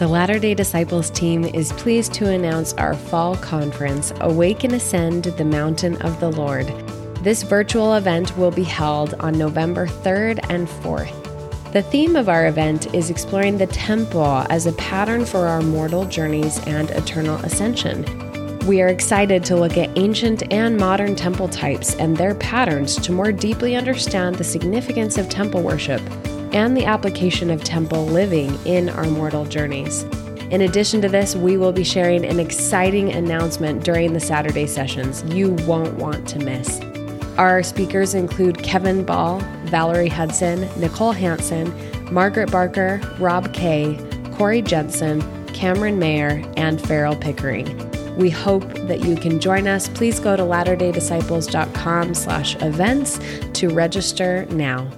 The Latter day Disciples team is pleased to announce our fall conference, Awake and Ascend the Mountain of the Lord. This virtual event will be held on November 3rd and 4th. The theme of our event is exploring the temple as a pattern for our mortal journeys and eternal ascension. We are excited to look at ancient and modern temple types and their patterns to more deeply understand the significance of temple worship and the application of temple living in our mortal journeys. In addition to this, we will be sharing an exciting announcement during the Saturday sessions you won't want to miss. Our speakers include Kevin Ball, Valerie Hudson, Nicole Hansen, Margaret Barker, Rob Kay, Corey Jensen, Cameron Mayer, and Farrell Pickering. We hope that you can join us. Please go to latterdaydisciples.com slash events to register now.